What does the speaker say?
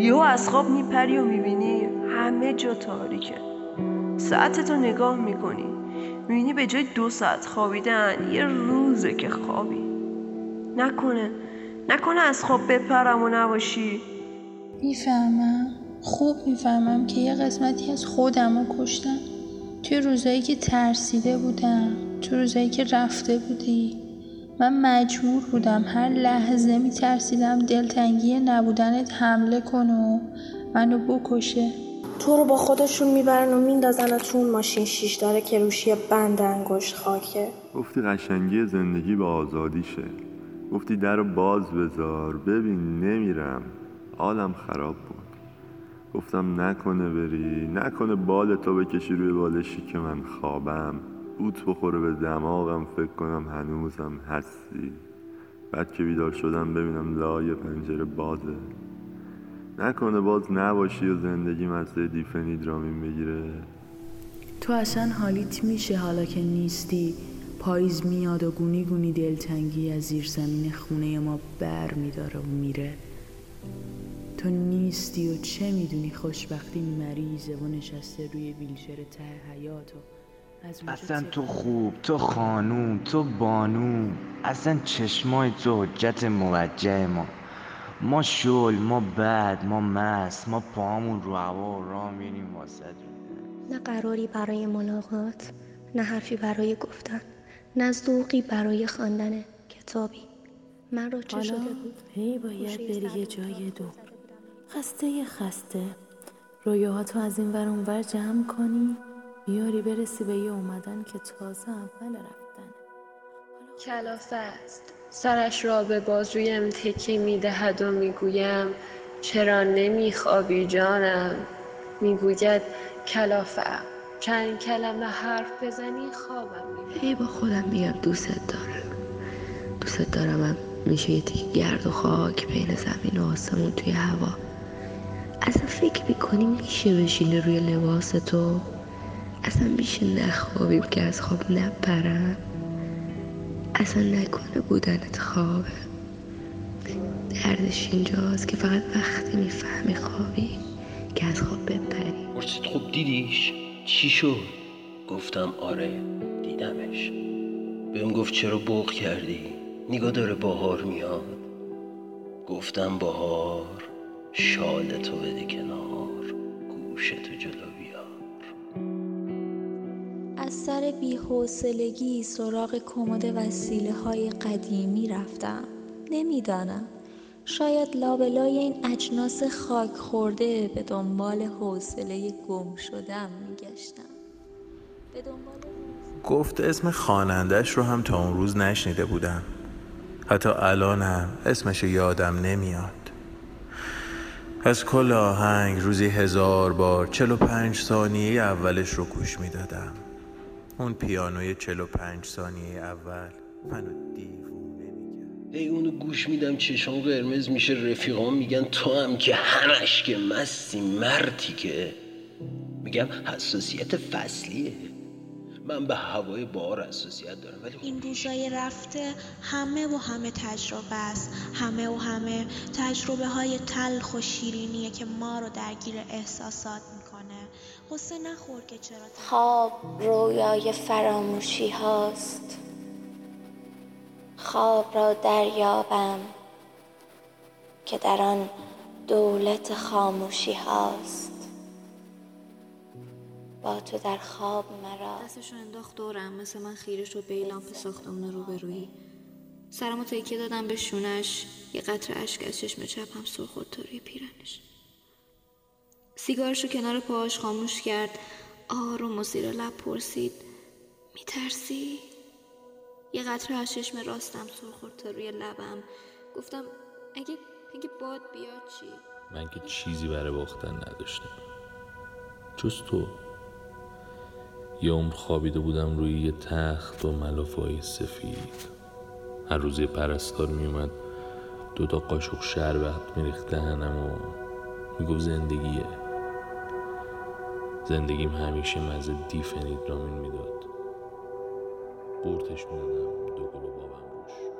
یهو از خواب میپری و می‌بینی همه جا تاریکه. ساعتتو نگاه می‌کنی. می‌بینی به جای دو ساعت خوابیدن یه روزه که خوابی. نکنه. نکنه از خواب بپرم و نباشی. می‌فهمم. خوب می‌فهمم که یه قسمتی از خودم رو کشتم. توی روزایی که ترسیده بودم. تو روزایی که رفته بودی. من مجبور بودم هر لحظه میترسیدم دلتنگی نبودنت حمله کنه و منو بکشه. تو رو با خودشون می‌برن و میندازن تو اون ماشین شیش داره که روشی بند انگشت خاکه. گفتی قشنگی زندگی به آزادیشه. گفتی در رو باز بذار. ببین نمیرم. حالم خراب بود. گفتم نکنه بری. نکنه بال تو بکشی روی بالشی که من خوابم. بوت بخوره به دماغم فکر کنم هنوزم هستی. بعد که بیدار شدم ببینم لای پنجره بازه. نکنه باز نباشی و زندگی مسته دیفنیدرامین بگیره تو اصلا حالیت میشه حالا که نیستی. پاییز میاد و گونی گونی دلتنگی از زیر زمین خونه ما بر میداره و میره. تو نیستی و چه می‌دونی؟ خوشبختی مریضه و نشسته روی ویلچر ته حیات و اصلا تو خوب تو خانوم تو بانو اصلا چشمای تو حجت موجه ما. ما شل ما بد ما مست ما پامون رو هوا و راه میریم واسه نه قراری برای ملاقات نه حرفی برای گفتن نه ذوقی برای خواندن کتابی. من رو چه شده بود؟ هی باید بری یه جای دو گذاشته بودم. خسته یه خسته. رویاهاتو از این ور اونور جمع کنی. بیاری برسی به یه اومدن که تازه اول رفتن کلافه است. سرش را به بازویم تکیه می‌دهد و می‌گویم چرا نمیخوابی جانم؟ می‌گوید کلافه چند کلمه حرف بزنی خوابم هی با خودم میگم دوستت دارم. دوستت دارم هم میشه یه تیک گرد و خاک بین زمین و آسمون توی هوا. اصلا فکر می‌کنی میشه بشینه روی لباس تو؟ اصلا میشه نخوابیم که از خواب نپرم. اصلا نکنه بودنت خوابه دردش اینجاست که فقط وقتی می‌فهمی خوابی که از خواب بپری. پرسید خب دیدیش؟ چی شد؟ گفتم آره دیدمش. بهم گفت چرا بغ کردی؟ نگاه داره باهار میاد. گفتم باهار شال تو بده کنار گوش تو جلو سر بیحوصلگی سراغ کمد وسیله های قدیمی رفتم. نمی‌دانم. شاید لابلای این اجناس خاک خورده به دنبال حوصله گم شدم میگشتم. به دنبال گفت اسم خانندش رو هم تا اون روز نشنیده بودم. حتی الانم اسمش یادم نمیاد. از کل آهنگ روزی هزار بار چلو پنج ثانیه اولش رو گوش می‌دادم. اون پیانوی چلو پنج ثانیه اول منو دیوونه می‌کرد. هی اونو گوش میدم چشام قرمز میشه رفیقام میگن تو هم که همش که مستی مرتی که. میگم حساسیت فصلیه. من به هوای بار حساسیت دارم ولی این روزای رفته همه و همه تجربه است. همه و همه تجربه های تلخ و شیرینیه که ما رو درگیر احساسات قصه نخور که چرا خواب رویای فراموشی هاست. خواب را دریابم که در آن دولت خاموشی هاست. با تو در خواب مرا. دستشو انداخت دورم مثل من خیره شد به لامپ ساختمون روبرویی. سرمو تکیه دادم به شونش. یه قطره اشک از چشم چپم سر خورد تا روی سیگارشو کنار پاهاش خاموش کرد. آروم و زیر لب پرسید میترسی؟ یه قطره از چشم راستم سر خورد تا روی لبم. گفتم اگه اگه باد بیاد چی؟ من که چیزی برای باختن نداشتم. جز تو. یه عمر خوابیده بودم روی یه تخت و ملافای سفید. هر روز یه پرستار میومد دو تا قاشق شربت میریخت دهنم و می‌گفت زندگیه. زندگیم همیشه مزه دیفنیدرامین می‌داد. قورتش می‌دادم دو قلو بابم روش